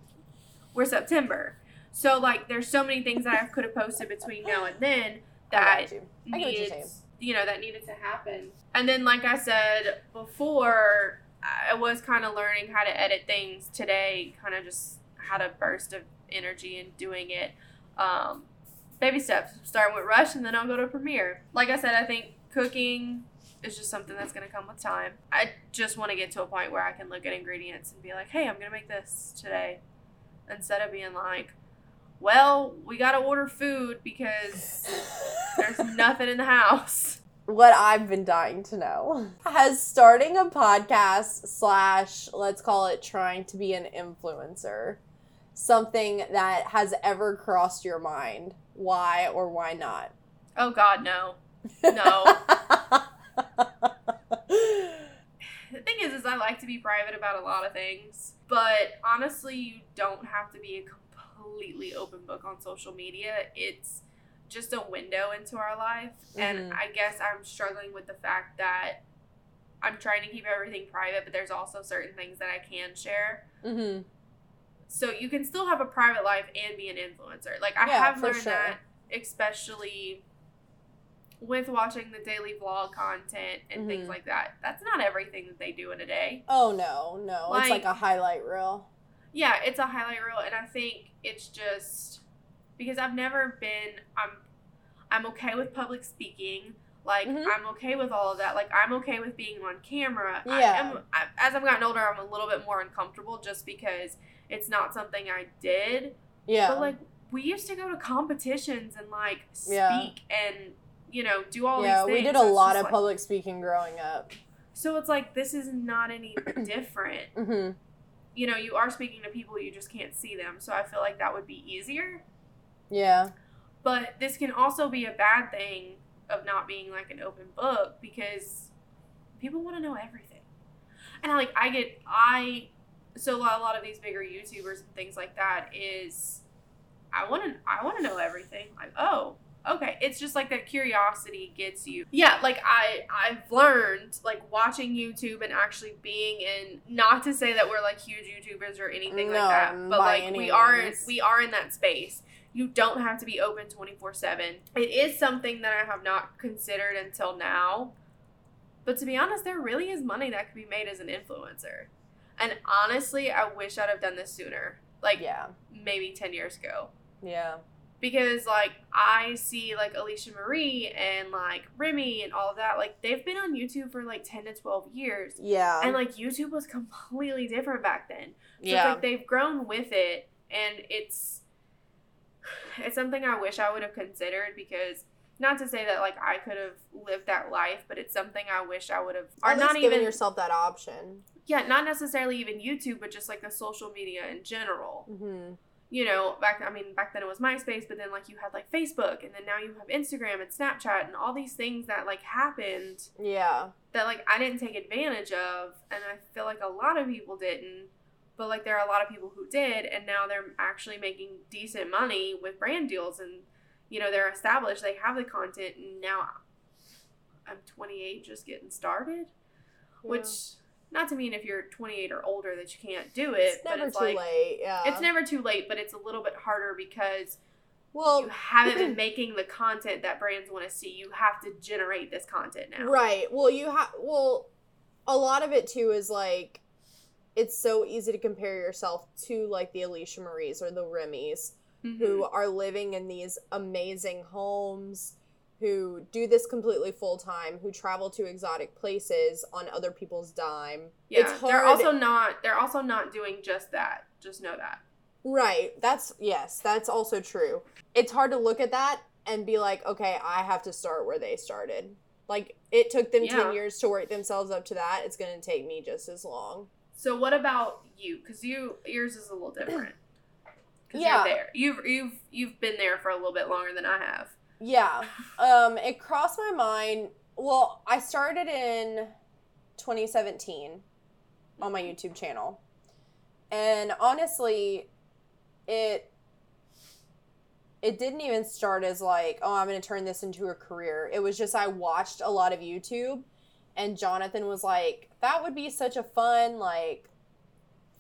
we're September. So like, there's so many things that I could have posted between now and then that you. I get you're needed, you know, that needed to happen. And then, like I said before, I was kind of learning how to edit things today, kind of just had a burst of energy in doing it. Um, baby steps, starting with Rush, and then I'll go to Premiere. Like I said, I think cooking is just something that's going to come with time. I just want to get to a point where I can look at ingredients and be like, hey, I'm going to make this today. Instead of being like, well, we got to order food because there's nothing in the house. what I've been dying to know. Has starting a podcast slash let's call it trying to be an influencer something that has ever crossed your mind? Why or why not? Oh, God, no. No. the thing is, is I like to be private about a lot of things, but honestly, you don't have to be a completely open book on social media. It's just a window into our life, and Mhm. I guess I'm struggling with the fact that I'm trying to keep everything private, but there's also certain things that I can share. hmm So you can still have a private life and be an influencer. Like I Yeah, have learned sure. that, especially with watching the daily vlog content and things Mhm. like that. That's not everything that they do in a day. Oh no, no. it's like Like- a highlight reel. Yeah, it's a highlight reel, and I think it's just because I've never been. I'm, I'm okay with public speaking. Like Mhm. I'm okay with all of that. Like I'm okay with being on camera. I Yeah. am, I, as I've gotten older, I'm a little bit more uncomfortable just because it's not something I did. Yeah. But like we used to go to competitions and like speak Yeah. and you know do all yeah, these things. we did a it's lot of like- public speaking growing up. So it's like this is not any different. hmm You know, you are speaking to people, you just can't see them. So I feel like that would be easier. Yeah. But this can also be a bad thing of not being like an open book because people want to know everything. And I like I get I so a lot, a lot of these bigger YouTubers and things like that is I want to I want to know everything. Like, oh, okay. It's just like that curiosity gets you. Yeah, like I I've learned like watching YouTube and actually being in not to say that we're like huge YouTubers or anything No, like that, but like we are we are in that space. You don't have to be open 24/7. It is something that I have not considered until now. But to be honest, there really is money that could be made as an influencer. And honestly, I wish I'd have done this sooner. Like Yeah. maybe 10 years ago Yeah. because like I see like Alisha Marie and like Remi and all of that like they've been on YouTube for like 10 to 12 years Yeah. and like YouTube was completely different back then. So yeah. it's like they've grown with it and it's it's something I wish I would have considered because not to say that like I could have lived that life, but it's something I wish I would have or not even yourself that option. Yeah, not necessarily even YouTube, but just like the social media in general hmm you know, back I mean back then it was MySpace, but then like you had like Facebook and then now you have Instagram and Snapchat and all these things that like happened Yeah. that like I didn't take advantage of and I feel like a lot of people didn't. But like there are a lot of people who did and now they're actually making decent money with brand deals and you know, they're established, they have the content and now I'm 28 just getting started, which not to mean if you're 28 or older that you can't do it, it's but never it's too like late. Yeah. it's never too late, but it's a little bit harder because well, you haven't been making the content that brands want to see. You have to generate this content now. Right. Well, you have. Well, a lot of it too is like, it's so easy to compare yourself to like the Alisha Maries or the Remi's Mhm. who are living in these amazing homes, who do this completely full time, who travel to exotic places on other people's dime. yeah, it's they're also not. They're also not doing just that. Just know that. Right. That's yes, that's also true. It's hard to look at that and be like, okay, I have to start where they started. Like it took them Yeah. 10 years to work themselves up to that. It's going to take me just as long. So what about you? Because you yours is a little different. Yeah. you're there. You've you've you've been there for a little bit longer than I have. Yeah. Um it crossed my mind. Well, I started in 2017 on my YouTube channel. And honestly, it it didn't even start as like, oh, I'm going to turn this into a career. It was just I watched a lot of YouTube and Jonathan was like, that would be such a fun like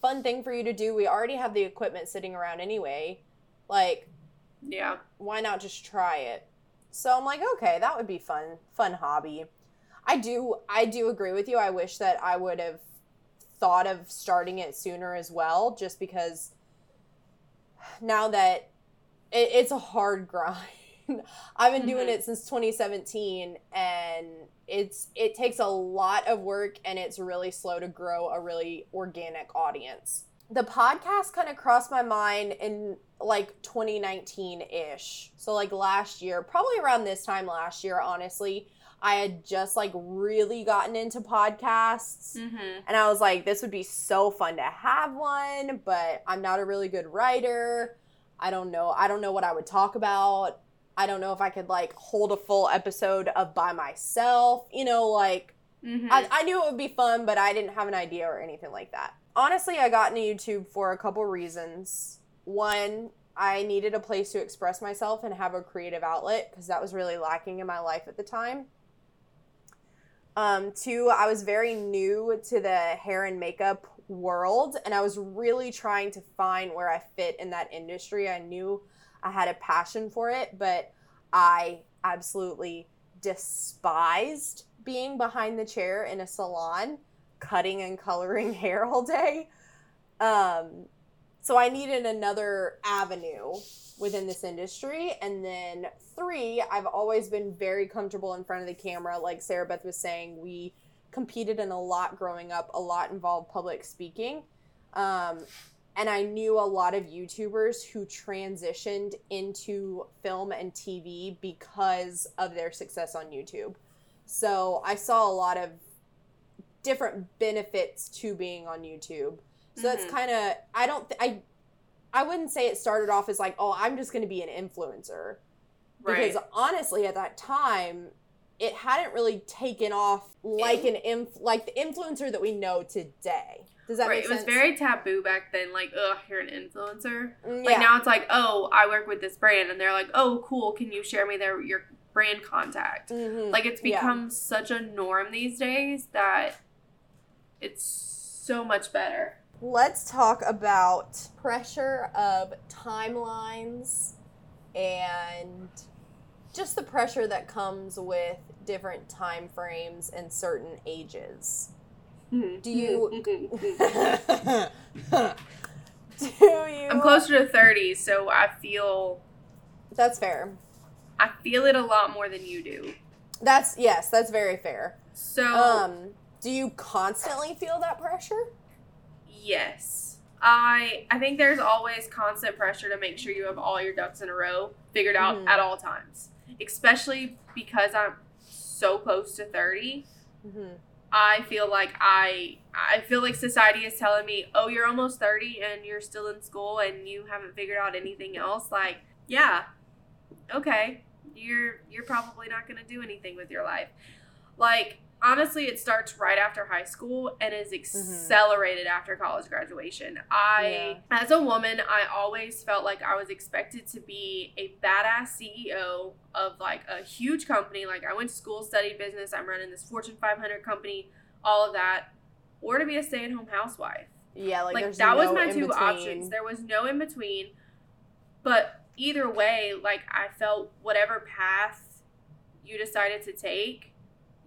fun thing for you to do. We already have the equipment sitting around anyway. Like, Yeah. why not just try it? So I'm like, okay, that would be fun, fun hobby. I do, I do agree with you. I wish that I would have thought of starting it sooner as well, just because now that it, it's a hard grind. I've been doing Mhm. it since 2017, and it's it takes a lot of work, and it's really slow to grow a really organic audience. The podcast kind of crossed my mind in like 2019 ish. So, like last year, probably around this time last year, honestly, I had just like really gotten into podcasts. Mm-hmm. And I was like, this would be so fun to have one, but I'm not a really good writer. I don't know. I don't know what I would talk about. I don't know if I could like hold a full episode of by myself. You know, like Mm-hmm. I, I knew it would be fun, but I didn't have an idea or anything like that. Honestly, I got into YouTube for a couple reasons. One, I needed a place to express myself and have a creative outlet because that was really lacking in my life at the time. Um, two, I was very new to the hair and makeup world, and I was really trying to find where I fit in that industry. I knew I had a passion for it, but I absolutely despised being behind the chair in a salon, cutting and coloring hair all day. Um, so I needed another avenue within this industry. And then three, I've always been very comfortable in front of the camera. Like Sarah Beth was saying, we competed in a lot growing up, a lot involved public speaking. Um, and I knew a lot of YouTubers who transitioned into film and TV because of their success on YouTube. So I saw a lot of different benefits to being on YouTube. So that's Mhm. kind of I don't th- I I wouldn't say it started off as like, "Oh, I'm just going to be an influencer." Right. Because honestly, at that time, it hadn't really taken off like an inf- like the influencer that we know today. Does that right. make It was very taboo back then. Like, oh, you're an influencer. Mm, Like now it's like, oh, I work with this brand, and they're like, oh, cool. Can you share me their your brand contact? Mhm. Like it's Yeah. become such a norm these days that it's so much better. Let's talk about pressure of timelines and just the pressure that comes with different time frames and certain ages. Do you- Do you I'm closer to 30, so I feel That's fair. I feel it a lot more than you do. That's yes, that's very fair. So Um, do you constantly feel that pressure? Yes, I I think there's always constant pressure to make sure you have all your ducks in a row figured out Mhm. at all times, especially because I'm so close to 30. Mm-hmm. I feel like I I feel like society is telling me, "Oh, you're almost 30 and you're still in school and you haven't figured out anything else." Like, yeah. Okay. You're you're probably not going to do anything with your life. Like, honestly, it starts right after high school and is mm-hmm. accelerated after college graduation. I as a woman, I always felt like I was expected to be a badass CEO of like a huge company. Like I went to school, studied business, I'm running this Fortune 500 company, all of that, or to be a stay-at-home housewife. Yeah, like, Like, that was no my two between. options. There was no in between. But either way, like I felt whatever path you decided to take,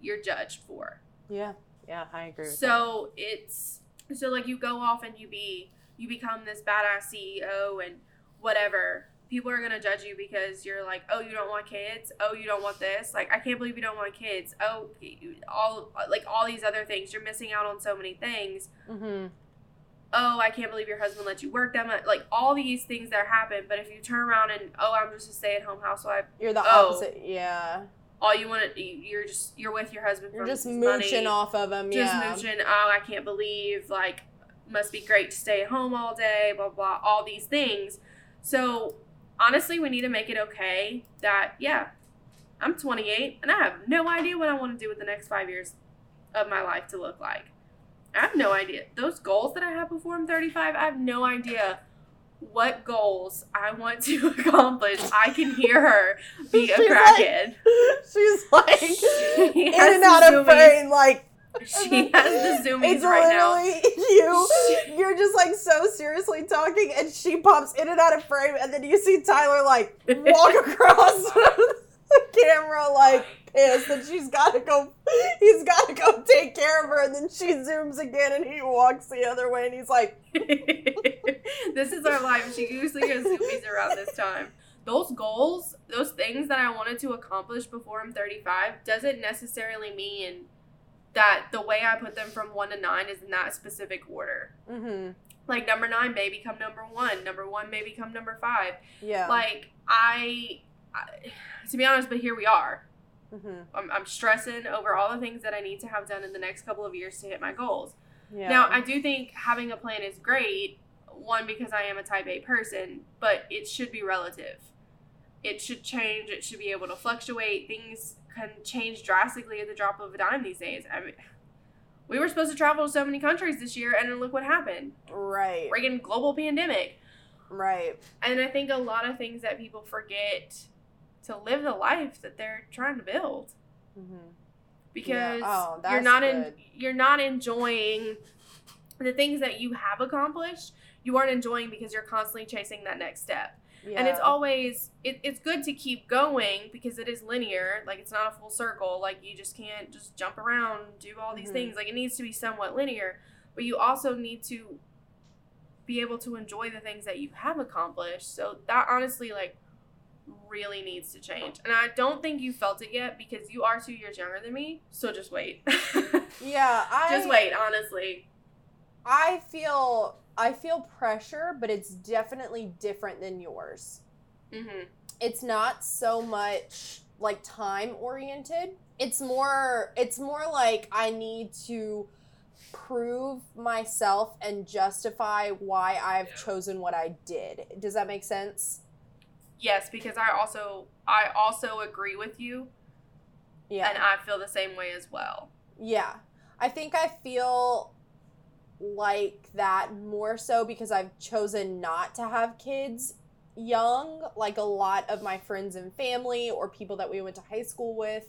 you're judged for. Yeah, yeah, I agree. With So it's so like you go off and you be you become this badass CEO and whatever. People are gonna judge you because you're like, oh, you don't want kids. Oh, you don't want this. Like, I can't believe you don't want kids. Oh, you- all like all these other things. You're missing out on so many things. Mm-hmm. Oh, I can't believe your husband let you work that much. Like all these things that happen. But if you turn around and oh, I'm just a stay-at-home housewife. You're the Oh. opposite. Yeah, All you want to you're just you're with your husband. you're just mooching money. off of them. just yeah, mooching. Oh, I can't believe like must be great to stay at home all day. Blah blah. All these things. So honestly, we need to make it okay that yeah, I'm 28 and I have no idea what I want to do with the next five years of my life to look like. I have no idea. Those goals that I have before I'm 35, I have no idea what goals I want to accomplish. I can hear her be a She's like- crackhead. She's like She in and out of frame, like She has the zoomies It's right now. literally you. You're just like so seriously talking, and she pops in and out of frame, and then you see Tyler like walk across the camera, like pissed that she's got to go. He's got to go take care of her, and then she zooms again, and he walks the other way, and he's like, this is our life. She usually gets zoomies around this time. Those goals, those things that I wanted to accomplish before I'm 35, doesn't necessarily mean that the way I put them from one to nine is in that specific order. mm-hmm. Like number nine may become number one, number one may become number five. yeah, Like I, I, to be honest, but here we are. Mm-hmm. I'm, I'm stressing over all the things that I need to have done in the next couple of years to hit my goals. yeah. Now, I do think having a plan is great. One, because I am a type A person, but it should be relative. It should change. It should be able to fluctuate. Things can change drastically at the drop of a dime these days. I mean, we were supposed to travel to so many countries this year, and then look what happened. right, Friggin' global pandemic. right, And I think a lot of things that people forget to live the life that they're trying to build. Mm-hmm. because Oh, you're not in you're not enjoying the things that you have accomplished. You aren't enjoying because you're constantly chasing that next step. Yeah. and it's always it, it's good to keep going because it is linear. Like it's not a full circle. Like you just can't just jump around do all these Mhm. things. Like it needs to be somewhat linear. But you also need to be able to enjoy the things that you have accomplished. So that honestly like really needs to change and i don't think you felt it yet because you are two years younger than me so just wait yeah. I just wait honestly I feel I feel pressure, but it's definitely different than yours. mm-hmm. It's not so much like time oriented. It's more it's more like I need to prove myself and justify why I've chosen what I did. Does that make sense? Yes because i also i also agree with you Yeah. and i feel the same way as well Yeah. I think I feel like that more so because I've chosen not to have kids young, like a lot of my friends and family, or people that we went to high school with,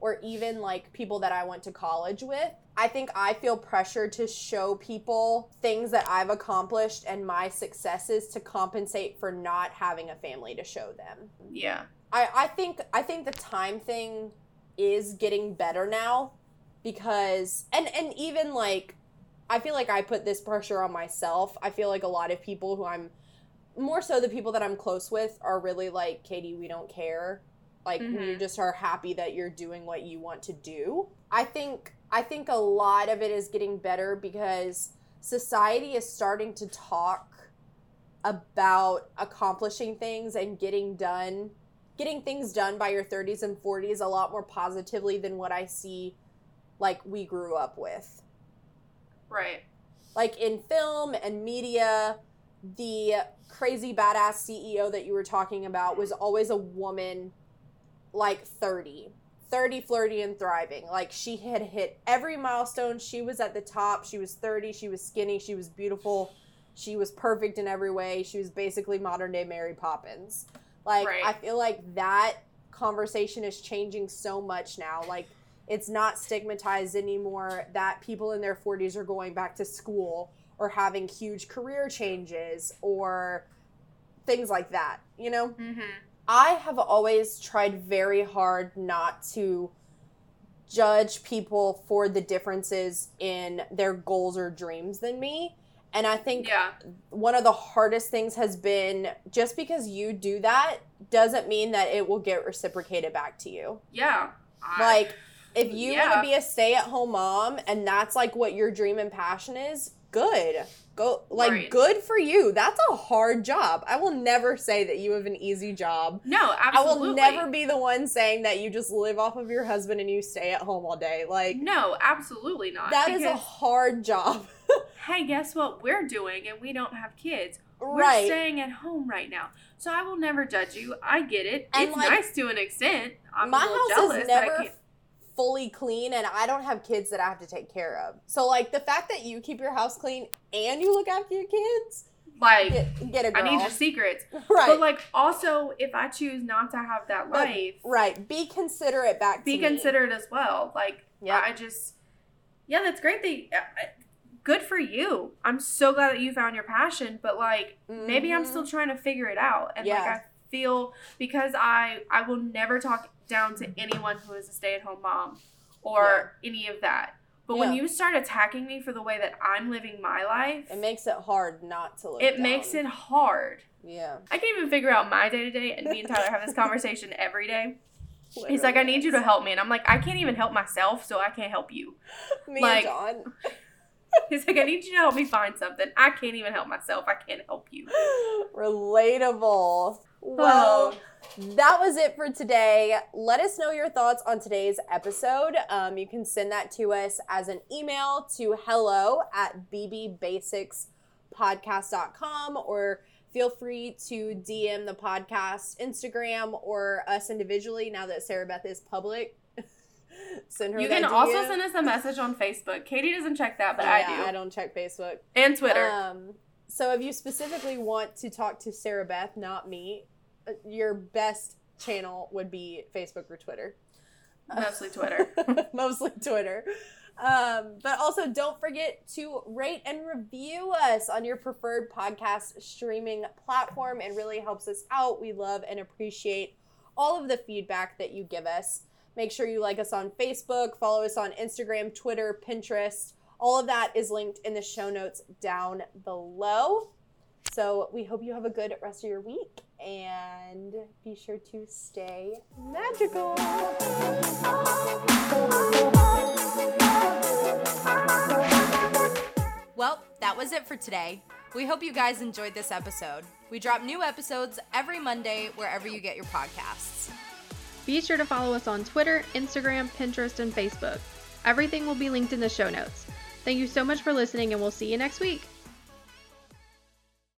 or even like people that I went to college with. I think I feel pressure to show people things that I've accomplished and my successes to compensate for not having a family to show them. yeah I, I think I think the time thing is getting better now because and and even like I feel like I put this pressure on myself. I feel like a lot of people who I'm more so the people that I'm close with are really like, Katie, we don't care. Like we Mhm. just are happy that you're doing what you want to do. I think I think a lot of it is getting better because society is starting to talk about accomplishing things and getting done getting things done by your 30s and 40s a lot more positively than what I see like we grew up with. right Like in film and media, the crazy badass CEO that you were talking about was always a woman like 30. 30 flirty and thriving. Like she had hit every milestone. She was at the top. She was 30. She was skinny. She was beautiful. She was perfect in every way. She was basically modern day Mary Poppins. Like Right. I feel like that conversation is changing so much now. Like it's not stigmatized anymore that people in their 40s are going back to school or having huge career changes or things like that, you know? mm-hmm. I have always tried very hard not to judge people for the differences in their goals or dreams than me. And I think yeah one of the hardest things has been just because you do that doesn't mean that it will get reciprocated back to you. yeah I- Like, if you want to be a stay at home mom and that's like what your dream and passion is, good. Go, like, Right. good for you. That's a hard job. I will never say that you have an easy job. no I will never be the one saying that you just live off of your husband and you stay at home all day. Like, no absolutely not that is a hard job. hey guess what we're doing and we don't have kids we're right. staying at home right now so i will never judge you i get it And, it's like, nice to an extent i'm my house jealous is that I never can't- fully clean and I don't have kids that I have to take care of. So like the fact that you keep your house clean and you look after your kids, like get, get a girl. i need your secrets right. but like also if i choose not to have that But- life right. Be considerate back be me. considered as well. Like, Yep. I just, yeah, that's great. They, uh, good for you. I'm so glad that you found your passion, but like maybe I'm Mhm. still trying to figure it out. And like I feel because I I will never talk down to mm-hmm. anyone who is a stay at home mom or any of that. But when you start attacking me for the way that I'm living my life, It makes it hard not to look. it makes it hard. Yeah. I can't even figure out my day to day, and me and Tyler have this conversation every day. He's like, I need you to help me. And I'm like, I can't even help myself, so I can't help you. Me like- and John. He's like, I need you to help me find something. I can't even help myself. I can't help you. Relatable. Well, that was it for today. Let us know your thoughts on today's episode. Um, you can send that to us as an email to hello at bbasicspodcast.com or feel free to DM the podcast Instagram or us individually now that Sarah Beth is public. send her you can also DM. send us a message on Facebook. Katie doesn't check that, but I do. I don't check Facebook. and Twitter. Um, so if you specifically want to talk to Sarah Beth, not me, your best channel would be Facebook or Twitter. Mostly Twitter. Mostly Twitter. Um, but also don't forget to rate and review us on your preferred podcast streaming platform. It really helps us out. We love and appreciate all of the feedback that you give us. Make sure you like us on Facebook, follow us on Instagram, Twitter, Pinterest. All of that is linked in the show notes down below. So we hope you have a good rest of your week and be sure to stay magical. Well, that was it for today. We hope you guys enjoyed this episode. We drop new episodes every Monday wherever you get your podcasts. Be sure to follow us on Twitter, Instagram, Pinterest, and Facebook. Everything will be linked in the show notes. Thank you so much for listening, and we'll see you next week.